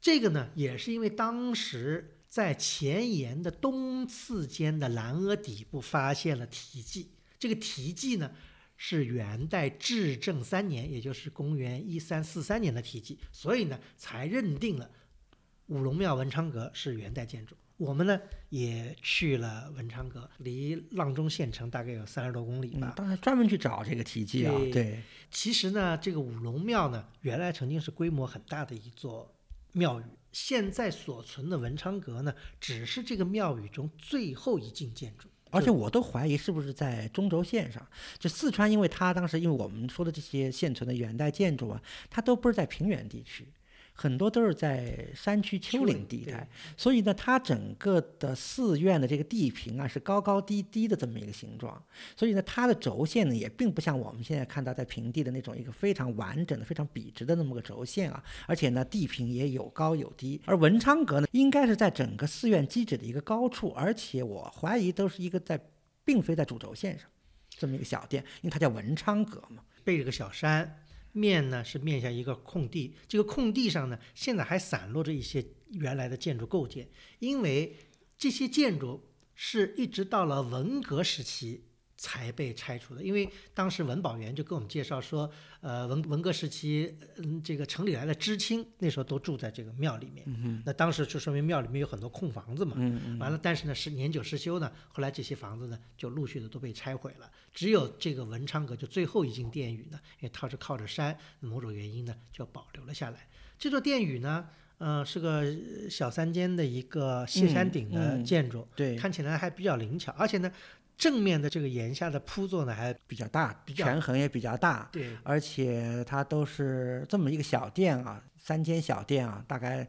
这个呢，也是因为当时在前沿的东次间的蓝额底部发现了题记，这个题记呢是元代至正三年，也就是公元一三四三年的题记，所以呢才认定了五龙庙文昌阁是元代建筑。我们呢也去了文昌阁，离阆中县城大概有三十多公里吧。当时专门去找这个题记啊，对对，其实呢，这个五龙庙呢，原来曾经是规模很大的一座庙宇，现在所存的文昌阁呢，只是这个庙宇中最后一进建筑。而且我都怀疑是不是在中轴线上。就四川，因为它当时因为我们说的这些现存的元代建筑啊，它都不是在平原地区。很多都是在山区丘陵地带，所以呢，它整个的寺院的这个地平啊是高高低低的这么一个形状，所以呢，它的轴线呢也并不像我们现在看到在平地的那种一个非常完整的、非常笔直的那么个轴线啊，而且呢，地平也有高有低。而文昌阁呢，应该是在整个寺院基址的一个高处，而且我怀疑都是一个在，并非在主轴线上，这么一个小殿，因为它叫文昌阁嘛，背着个小山。面呢是面向一个空地，这个空地上呢，现在还散落着一些原来的建筑构件，因为这些建筑是一直到了文革时期。才被拆除的，因为当时文保员就跟我们介绍说，呃，文文革时期，嗯，这个城里来的知青那时候都住在这个庙里面，那当时就说明庙里面有很多空房子嘛，完了，但是呢是年久失修呢，后来这些房子呢就陆续的都被拆毁了，只有这个文昌阁就最后一进殿宇呢，因为它是靠着山，某种原因呢就保留了下来。这座殿宇呢，呃，是个小三间的一个歇山顶的建筑，对，看起来还比较灵巧，而且呢。正面的这个檐下的铺座呢，还比较大，权衡也比较大，对，而且它都是这么一个小殿啊，三间小殿啊，大概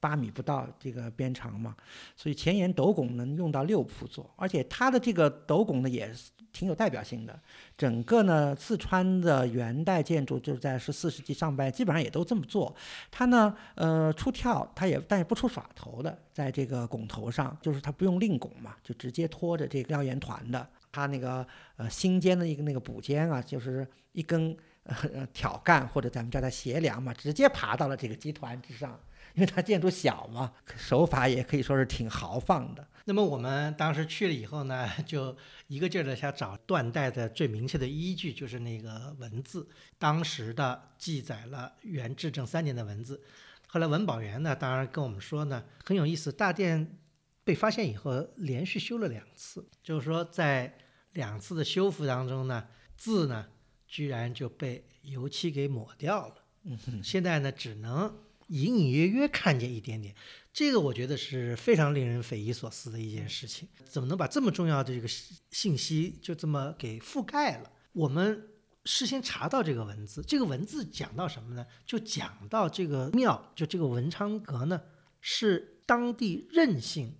八米不到这个边长嘛，所以前檐斗拱能用到六铺座，而且它的这个斗拱呢也是。挺有代表性的，整个呢四川的元代建筑就是在十四世纪上半，基本上也都这么做。它呢，呃，出跳，它也但也不出耍头的，在这个拱头上，就是它不用令拱嘛，就直接拖着这个燎原团的。它那个呃心尖的一个那个补尖啊，就是一根呃挑干或者咱们叫它斜梁嘛，直接爬到了这个基团之上。因为它建筑小嘛，手法也可以说是挺豪放的。那么我们当时去了以后呢，就一个劲儿的想找断代的最明确的依据，就是那个文字，当时的记载了元至正三年的文字。后来文保员呢，当然跟我们说呢，很有意思，大殿被发现以后连续修了两次，就是说在两次的修复当中呢，字呢居然就被油漆给抹掉了。嗯哼，现在呢只能。隐隐约约看见一点点，这个我觉得是非常令人匪夷所思的一件事情。怎么能把这么重要的这个信息就这么给覆盖了？我们事先查到这个文字，这个文字讲到什么呢？就讲到这个庙，就这个文昌阁呢，是当地任性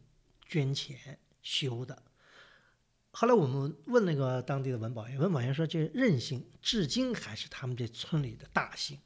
捐钱修的。后来我们问那个当地的文保员，文保员说，这任性至今还是他们这村里的大姓，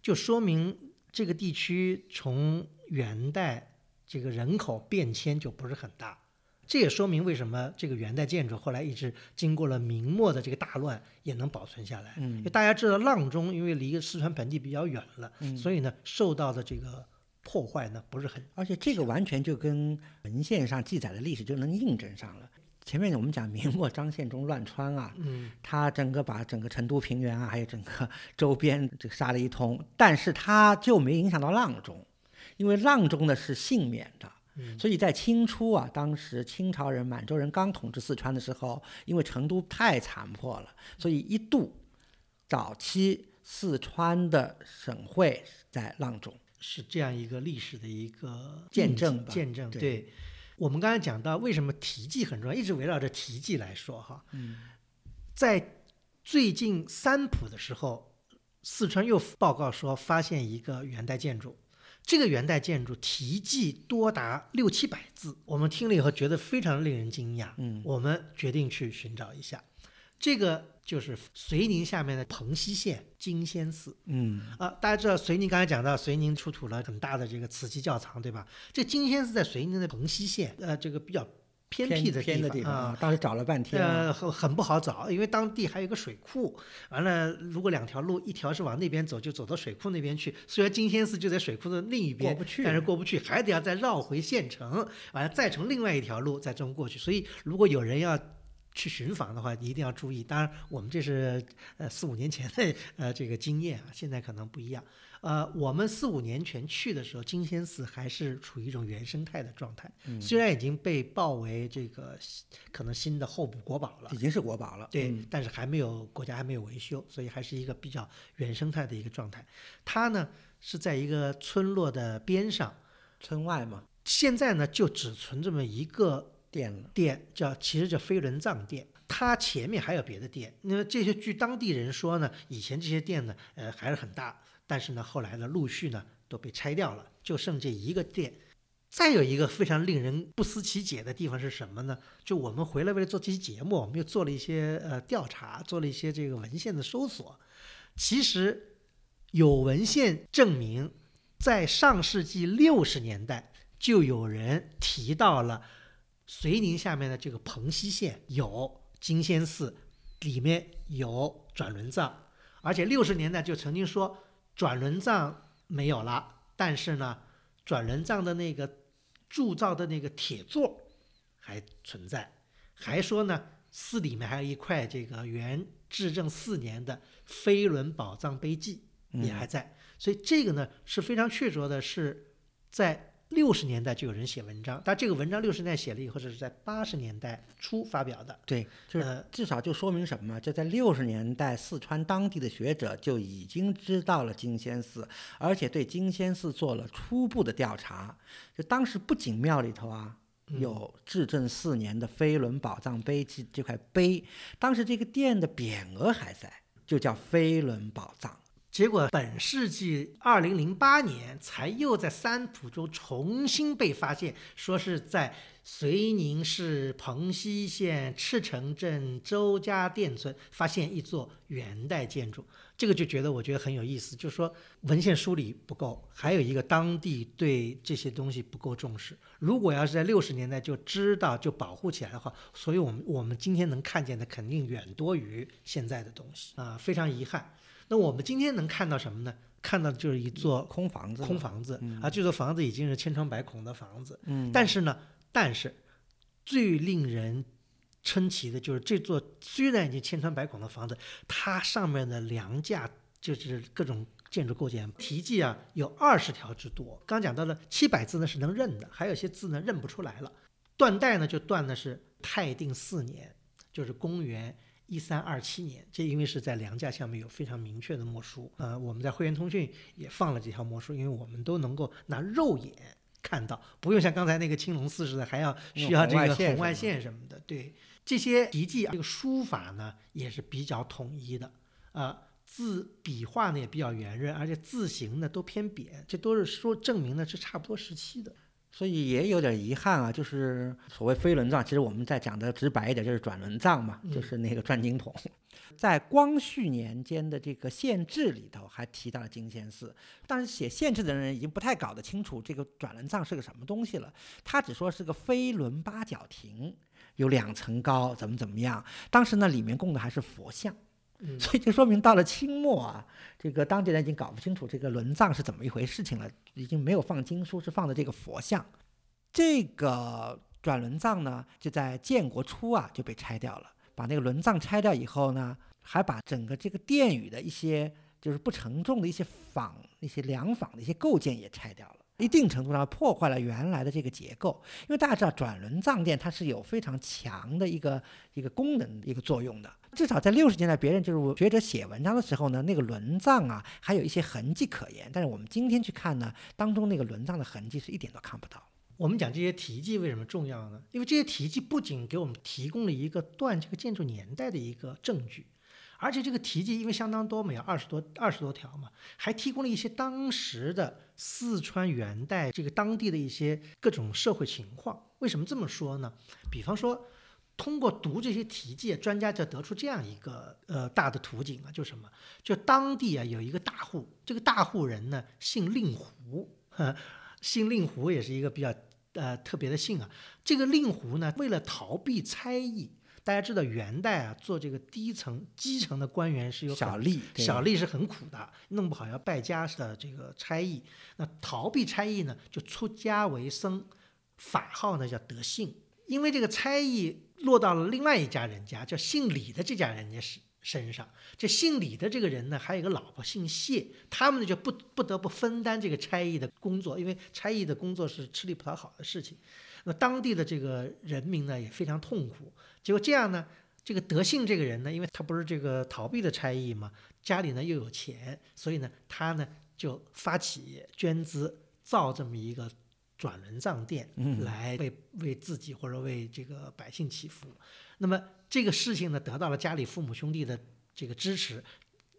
就说明。这个地区从元代这个人口变迁就不是很大，这也说明为什么这个元代建筑后来一直经过了明末的这个大乱也能保存下来。嗯，大家知道阆中因为离四川盆地比较远了，所以呢受到的这个破坏呢不是很，而且这个完全就跟文献上记载的历史就能印证上了。前面我们讲明末张献忠乱川啊，嗯，他整个把整个成都平原啊，还有整个周边这个杀了一通，但是他就没影响到阆中，因为阆中呢是幸免的，所以在清初啊，当时清朝人、满洲人刚统治四川的时候，因为成都太残破了，所以一度早期四川的省会在阆中，是这样一个历史的一个见证吧？见证对。我们刚才讲到为什么题记很重要，一直围绕着题记来说哈。嗯，在最近三普的时候，四川又报告说发现一个元代建筑，这个元代建筑题记多达六七百字，我们听了以后觉得非常令人惊讶。嗯，我们决定去寻找一下这个。就是遂宁下面的蓬溪县金仙寺，嗯啊，大家知道遂宁刚才讲到遂宁出土了很大的这个瓷器窖藏，对吧？这金仙寺在遂宁的蓬溪县，呃，这个比较偏偏僻的地偏的地方啊，。当时找了半天啊，呃，很很不好找，因为当地还有一个水库。完了，如果两条路，一条是往那边走，就走到水库那边去。虽然金仙寺就在水库的另一边，过不去但是过不去，还得要再绕回县城，完了再从另外一条路再这么过去。所以，如果有人要去寻访的话，一定要注意。当然，我们这是呃四五年前的呃这个经验啊，现在可能不一样。呃，我们四五年前去的时候，金仙寺还是处于一种原生态的状态，嗯虽然已经被报为这个可能新的候补国宝了已。经是国宝了。对，嗯但是还没有国家还没有维修，所以还是一个比较原生态的一个状态。它呢是在一个村落的边上，村外嘛，现在呢就只存这么一个店。店，叫其实叫飞轮藏店。它前面还有别的店，那么这些据当地人说呢，以前这些店呢，呃还是很大，但是呢后来呢陆续呢都被拆掉了，就剩这一个店。再有一个非常令人不思其解的地方是什么呢？就我们回来为了做这期节目，我们又做了一些呃调查，做了一些这个文献的搜索。其实有文献证明，在上世纪六十年代就有人提到了遂宁下面的这个蓬溪县有金仙寺，里面有转轮藏，而且六十年代就曾经说转轮藏没有了，但是呢，转轮藏的那个铸造的那个铁座还存在，还说呢寺里面还有一块这个元至正四年的飞轮宝藏碑记也还在，所以这个呢是非常确凿的，是在六十年代就有人写文章，但这个文章六十年代写了以后，这是在八十年代初发表的。对，就是呃至少就说明什么？就在六十年代，四川当地的学者就已经知道了金仙寺，而且对金仙寺做了初步的调查。就当时不仅庙里头啊嗯有至正四年的飞轮宝藏碑记这块碑，当时这个殿的匾额还在，就叫飞轮宝藏。结果本世纪二零零八年才又在三浦洲重新被发现，说是在遂宁市蓬溪县赤城镇周家店村发现一座元代建筑。这个就觉得我觉得很有意思，就是说文献梳理不够，还有一个当地对这些东西不够重视。如果要是在六十年代就知道就保护起来的话，所以我们我们今天能看见的肯定远多于现在的东西啊，非常遗憾。那我们今天能看到什么呢？看到的就是一座空房子，空房子啊，这座房子已经是千疮百孔的房子。嗯，但是呢，但是最令人称奇的就是这座虽然已经千疮百孔的房子，它上面的梁架就是各种建筑构件题记啊，有二十条之多。刚讲到了七百字呢是能认的，还有一些字呢认不出来了。断代呢就断的是泰定四年，就是公元一三二七年。这因为是在梁架下面有非常明确的墨书，呃，我们在会员通讯也放了这条墨书，因为我们都能够拿肉眼看到，不用像刚才那个青龙寺似的还要需要这个红外线什么的。对，这些题记啊这个书法呢也是比较统一的，啊。字笔画呢也比较圆润，而且字形呢都偏扁，这都是说证明呢是差不多时期的。所以也有点遗憾啊，就是所谓飞轮藏，其实我们在讲的直白一点就是转轮藏嘛，嗯就是那个转经筒。在光绪年间的这个县志里头还提到了金仙寺，但是写县志的人已经不太搞得清楚这个转轮藏是个什么东西了，他只说是个飞轮八角亭，有两层高，怎么怎么样。当时呢，里面供的还是佛像。所以就说明到了清末啊，这个当地人已经搞不清楚这个轮藏是怎么一回事情了，已经没有放经书，是放的这个佛像。这个转轮藏呢，就在建国初啊就被拆掉了。把那个轮藏拆掉以后呢，还把整个这个殿宇的一些就是不承重的一些仿、一些梁仿的一些构件也拆掉了。一定程度上破坏了原来的这个结构，因为大家知道转轮藏殿它是有非常强的一个一个功能一个作用的。至少在六十年代，别人就是学者写文章的时候呢，那个轮藏啊还有一些痕迹可言。但是我们今天去看呢，当中那个轮藏的痕迹是一点都看不到。我们讲这些题记为什么重要呢？因为这些题记不仅给我们提供了一个断这个建筑年代的一个证据，而且这个题记因为相当多嘛，有二十多二十多条嘛，还提供了一些当时的四川元代这个当地的一些各种社会情况。为什么这么说呢？比方说，通过读这些题记，专家就得出这样一个呃大的图景啊，就什么？就当地啊有一个大户，这个大户人呢姓令狐，姓令狐也是一个比较呃特别的姓啊。这个令狐呢，为了逃避猜疑，大家知道元代啊，做这个低层基层的官员是有小吏，小吏是很苦的，弄不好要败家的这个差役。那逃避差役呢，就出家为僧，法号呢叫德信。因为这个差役落到了另外一家人家，叫姓李的这家人家身身上。这姓李的这个人呢，还有一个老婆姓谢，他们呢就不不得不分担这个差役的工作，因为差役的工作是吃力不讨好的事情。那当地的这个人民呢也非常痛苦。结果这样呢，这个德信这个人呢，因为他不是这个逃避的差役嘛，家里呢又有钱，所以呢他呢就发起捐资造这么一个转轮藏殿，嗯来为为自己或者为这个百姓祈福。那么这个事情呢，得到了家里父母兄弟的这个支持。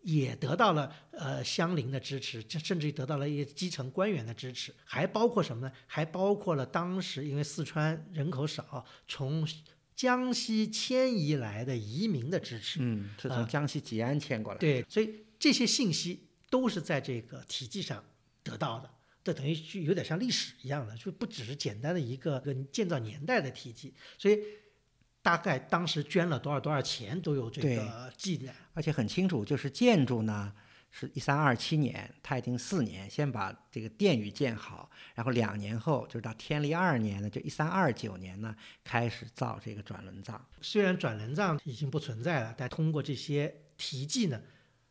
也得到了呃乡邻的支持，这甚至于得到了一些基层官员的支持，还包括什么呢？还包括了当时因为四川人口少，从江西迁移来的移民的支持。嗯，是从啊江西吉安迁过来。对，所以这些信息都是在这个体系上得到的。这等于就有点像历史一样的，就不只是简单的一个个建造年代的体系，所以大概当时捐了多少多少钱都有这个记载。而且很清楚，就是建筑呢是一三二七年，泰定四年先把这个殿宇建好，然后两年后就是到天历二年呢，就一三二九年呢开始造这个转轮藏。虽然转轮藏已经不存在了，但通过这些题记呢，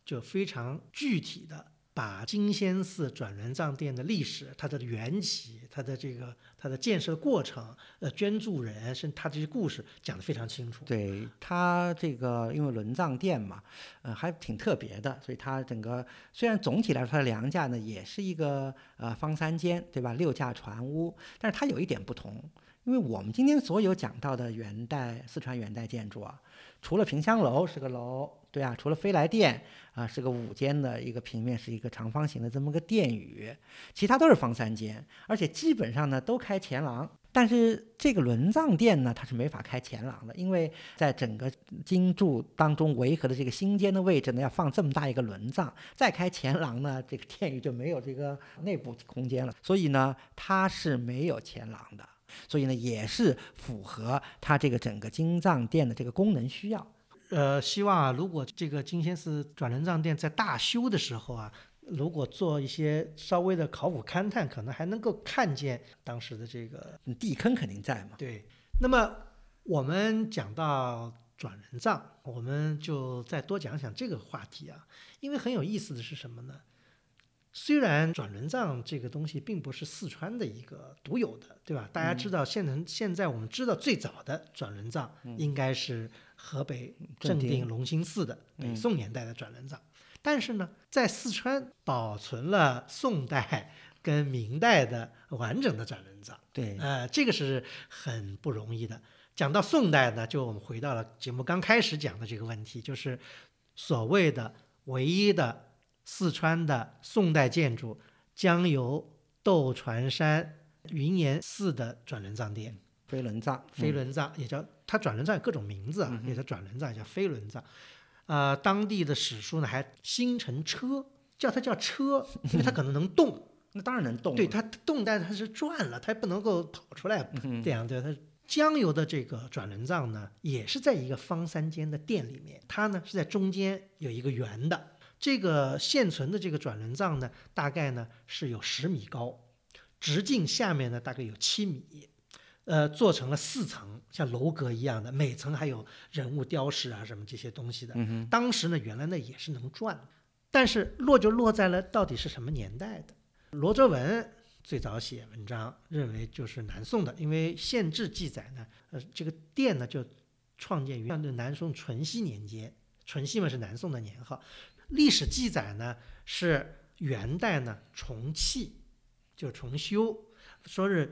就非常具体的把金仙寺转轮藏殿的历史、它的缘起、它的这个它的建设过程、呃捐助人，甚至它这些故事讲得非常清楚。对它这个，因为轮藏殿嘛，呃，还挺特别的，所以它整个虽然总体来说它的梁架呢也是一个呃方三间，对吧？六架船屋，但是它有一点不同，因为我们今天所有讲到的元代四川元代建筑啊，除了萍香楼是个楼，对啊，除了飞来殿啊、是个五间的一个平面是一个长方形的这么个殿宇，其他都是方三间，而且基本上呢都开前廊。但是这个轮藏殿呢，它是没法开前廊的，因为在整个金柱当中围合的这个心间的位置呢，要放这么大一个轮藏，再开前廊呢，这个殿宇就没有这个内部空间了，所以呢，它是没有前廊的，所以呢，也是符合它这个整个金藏殿的这个功能需要。呃，希望啊，如果这个金仙寺转轮藏殿在大修的时候啊，如果做一些稍微的考古勘探，可能还能够看见当时的这个嗯地坑肯定在嘛，对。那么我们讲到转轮藏，我们就再多讲讲这个话题啊，因为很有意思的是什么呢？虽然转轮藏这个东西并不是四川的一个独有的，对吧？大家知道现在现在我们知道最早的转轮藏应该是河北正正定定隆兴寺的北嗯宋年代的转轮藏，但是呢，在四川保存了宋代跟明代的完整的转轮藏。对，呃，这个是很不容易的。讲到宋代呢，就我们回到了节目刚开始讲的这个问题，就是所谓的唯一的四川的宋代建筑江油斗船山云岩寺的转轮藏殿。飞轮藏，嗯飞轮藏也叫它转轮藏有各种名字啊，也叫转轮藏，也叫飞轮藏。呃，当地的史书呢还新成车，叫它叫车，因为它可能能动。那当然能动，对，它动，但它是转了，它不能够跑出来，这样对它。江油的这个转轮藏呢，也是在一个方三间的殿里面，它呢是在中间有一个圆的。这个现存的这个转轮藏呢，大概呢是有十米高，直径下面呢大概有七米，呃，做成了四层，像楼阁一样的，每层还有人物雕饰啊什么这些东西的。当时呢，原来那也是能转，但是落就落在了到底是什么年代的？罗哲文最早写文章认为就是南宋的，因为县志记载呢，呃，这个殿呢就创建于南宋淳熙年间，淳熙嘛是南宋的年号。历史记载呢是元代呢重砌，就重修，说是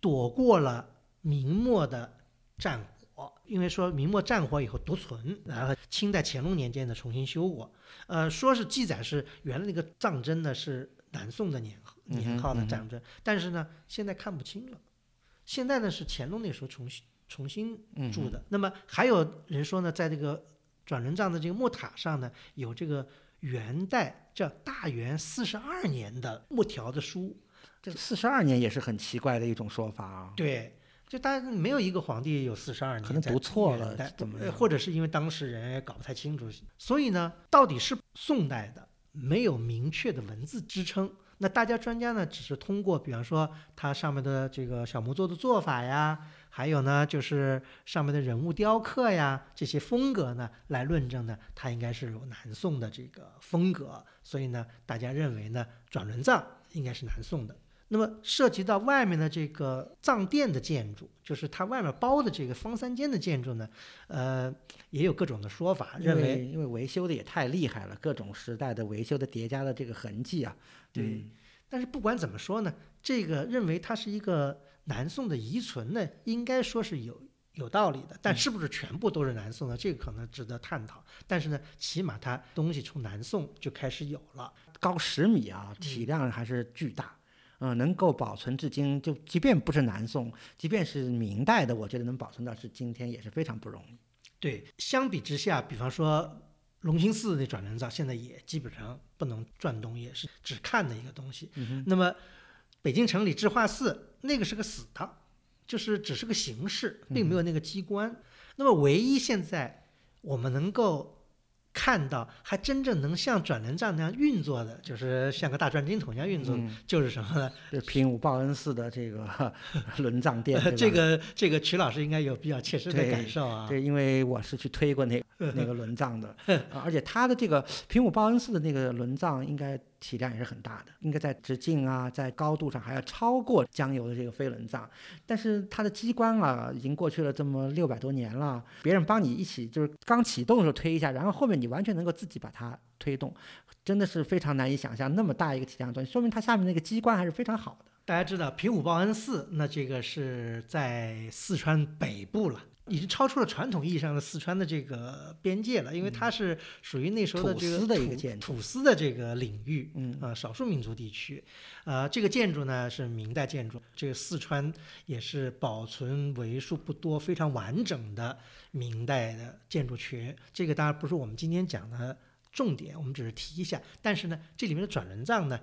躲过了明末的战火，因为说明末战火以后独存，然后清代乾隆年间呢重新修过。呃，说是记载是原来那个藏针呢是南宋的年号年号的战争，但是呢现在看不清了。现在呢是乾隆那时候重新重新铸的。那么还有人说呢，在这个转轮藏的这个木塔上呢，有这个元代叫大元四十二年的木条的书，这四十二年也是很奇怪的一种说法啊。对，就大家没有一个皇帝有四十二年，可能读错了或者是因为当事人也搞不太清楚，所以呢，到底是宋代的，没有明确的文字支撑。那大家专家呢，只是通过，比方说它上面的这个小木做的做法呀，还有呢，就是上面的人物雕刻呀，这些风格呢，来论证呢，它应该是有南宋的这个风格。所以呢，大家认为呢，转轮藏应该是南宋的。那么涉及到外面的这个藏殿的建筑，就是它外面包的这个方三间的建筑呢，呃，也有各种的说法，认为为因为维修的也太厉害了，各种时代的维修的叠加的这个痕迹啊。对嗯但是不管怎么说呢，这个认为它是一个南宋的遗存呢，应该说是有有道理的。但是不是全部都是南宋的，这个可能值得探讨。但是呢，起码它东西从南宋就开始有了。高十米啊，体量还是巨大。嗯，能够保存至今，就即便不是南宋，即便是明代的，我觉得能保存到是今天也是非常不容易。对，相比之下，比方说隆兴寺那转轮藏，现在也基本上不能转动，也是只看的一个东西。那么北京城里智化寺那个是个死的，就是只是个形式，并没有那个机关。那么唯一现在我们能够看到还真正能像转轮藏那样运作的，就是像个大转经筒一样运作的，嗯就是什么呢？就平武报恩寺的这个 轮藏殿，这个这个曲老师应该有比较切身的感受啊。对，因为我是去推过那个 那个轮藏的，啊而且它的这个平武报恩寺的那个轮藏应该体量也是很大的，应该在直径啊，在高度上还要超过江油的这个飞轮藏。但是它的机关啊，已经过去了这么六百多年了，别人帮你一起就是刚启动的时候推一下，然后后面你完全能够自己把它推动，真的是非常难以想象那么大一个体量的东西，说明它下面那个机关还是非常好的。大家知道平武报恩寺，那这个是在四川北部了，已经超出了传统意义上的四川的这个边界了，因为它是属于那时候的这个土司的一个建筑土司的这个领域，嗯啊、少数民族地区，呃，这个建筑呢是明代建筑，这个四川也是保存为数不多、非常完整的明代的建筑群。这个当然不是我们今天讲的重点，我们只是提一下。但是呢，这里面的转轮藏呢，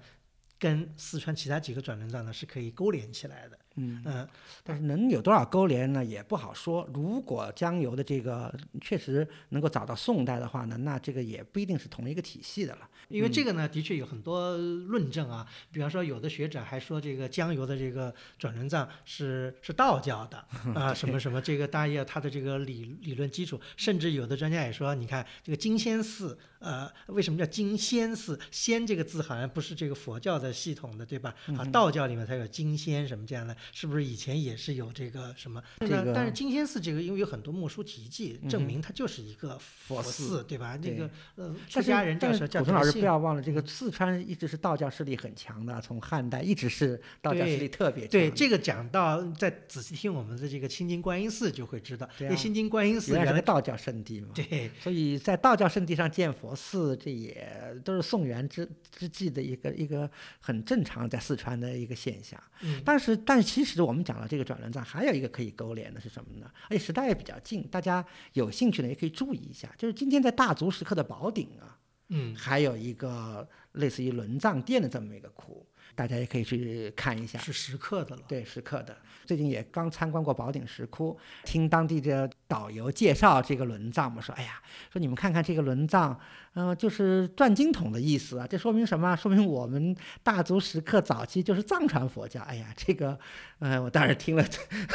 跟四川其他几个转轮藏呢是可以勾连起来的。嗯，嗯，但是能有多少勾连呢，也不好说。如果江油的这个确实能够找到宋代的话呢，那这个也不一定是同一个体系的了。因为这个呢，的确有很多论证啊。比方说，有的学者还说这个江油的这个转轮藏是是道教的 啊，什么什么，这个当然也有它的这个理理论基础。甚至有的专家也说，你看这个金仙寺，呃，为什么叫金仙寺？仙这个字好像不是这个佛教的系统的，对吧？啊，道教里面才有金仙什么这样的，是不是以前也是有这个什么？这个但但是金仙寺这个，因为有很多墨书题记，证明它就是一个佛寺寺，对吧？这个呃，出家人叫是古村老师不要忘了，这个四川一直是道教势力很强的，从汉代一直是道教势力特别强。对，这个讲到再仔细听我们的这个清津观音寺就会知道，那清津观音寺原来是个道教圣地嘛。对所以在道教圣地上建佛寺，这也都是宋元之之际的一个一个很正常在四川的一个现象。嗯但是，但其实我们讲了这个转轮藏，还有一个可以勾连的是什么呢？而且时代也比较近，大家有兴趣呢也可以注意一下，就是今天在大足石刻的宝顶啊，嗯还有一个类似于轮藏殿的这么一个窟，大家也可以去看一下。是石刻的了，对，石刻的。最近也刚参观过宝顶石窟，听当地的导游介绍这个轮藏嘛，说，哎呀，说你们看看这个轮藏，嗯、就是转经筒的意思啊，这说明什么？说明我们大足石刻早期就是藏传佛教。哎呀，这个，呃，我当时听了，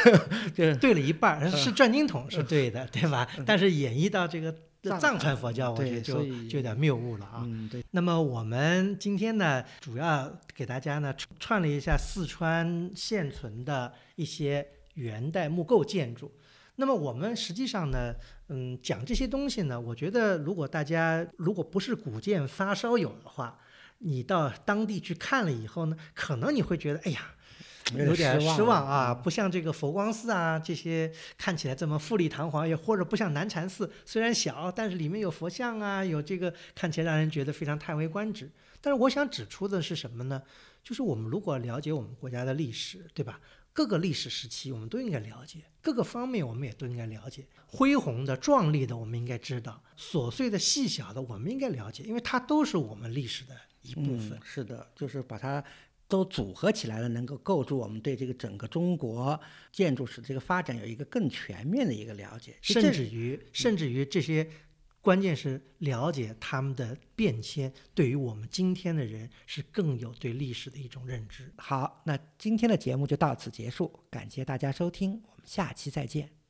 就对了一半儿，是转经筒是对的，对吧？但是演绎到这个藏藏传佛教，我觉得就就有点谬误了啊。嗯，对，那么我们今天呢，主要给大家呢串了一下四川现存的一些元代木构建筑。那么我们实际上呢，嗯，讲这些东西呢，我觉得如果大家如果不是古建发烧友的话，你到当地去看了以后呢，可能你会觉得，哎呀，有点失失望啊，不像这个佛光寺啊这些看起来这么富丽堂皇，也或者不像南禅寺，虽然小，但是里面有佛像啊，有这个看起来让人觉得非常叹为观止。但是我想指出的是什么呢？就是我们如果了解我们国家的历史，对吧？各个历史时期我们都应该了解，各个方面我们也都应该了解。恢宏的、壮丽的我们应该知道，琐碎的、细小的我们应该了解，因为它都是我们历史的一部分。嗯。是的，就是把它都组合起来了，能够构筑我们对这个整个中国建筑史这个发展有一个更全面的一个了解。甚至于，甚至于这些，关键是了解他们的变迁，对于我们今天的人是更有对历史的一种认知。好，那今天的节目就到此结束，感谢大家收听，我们下期再见。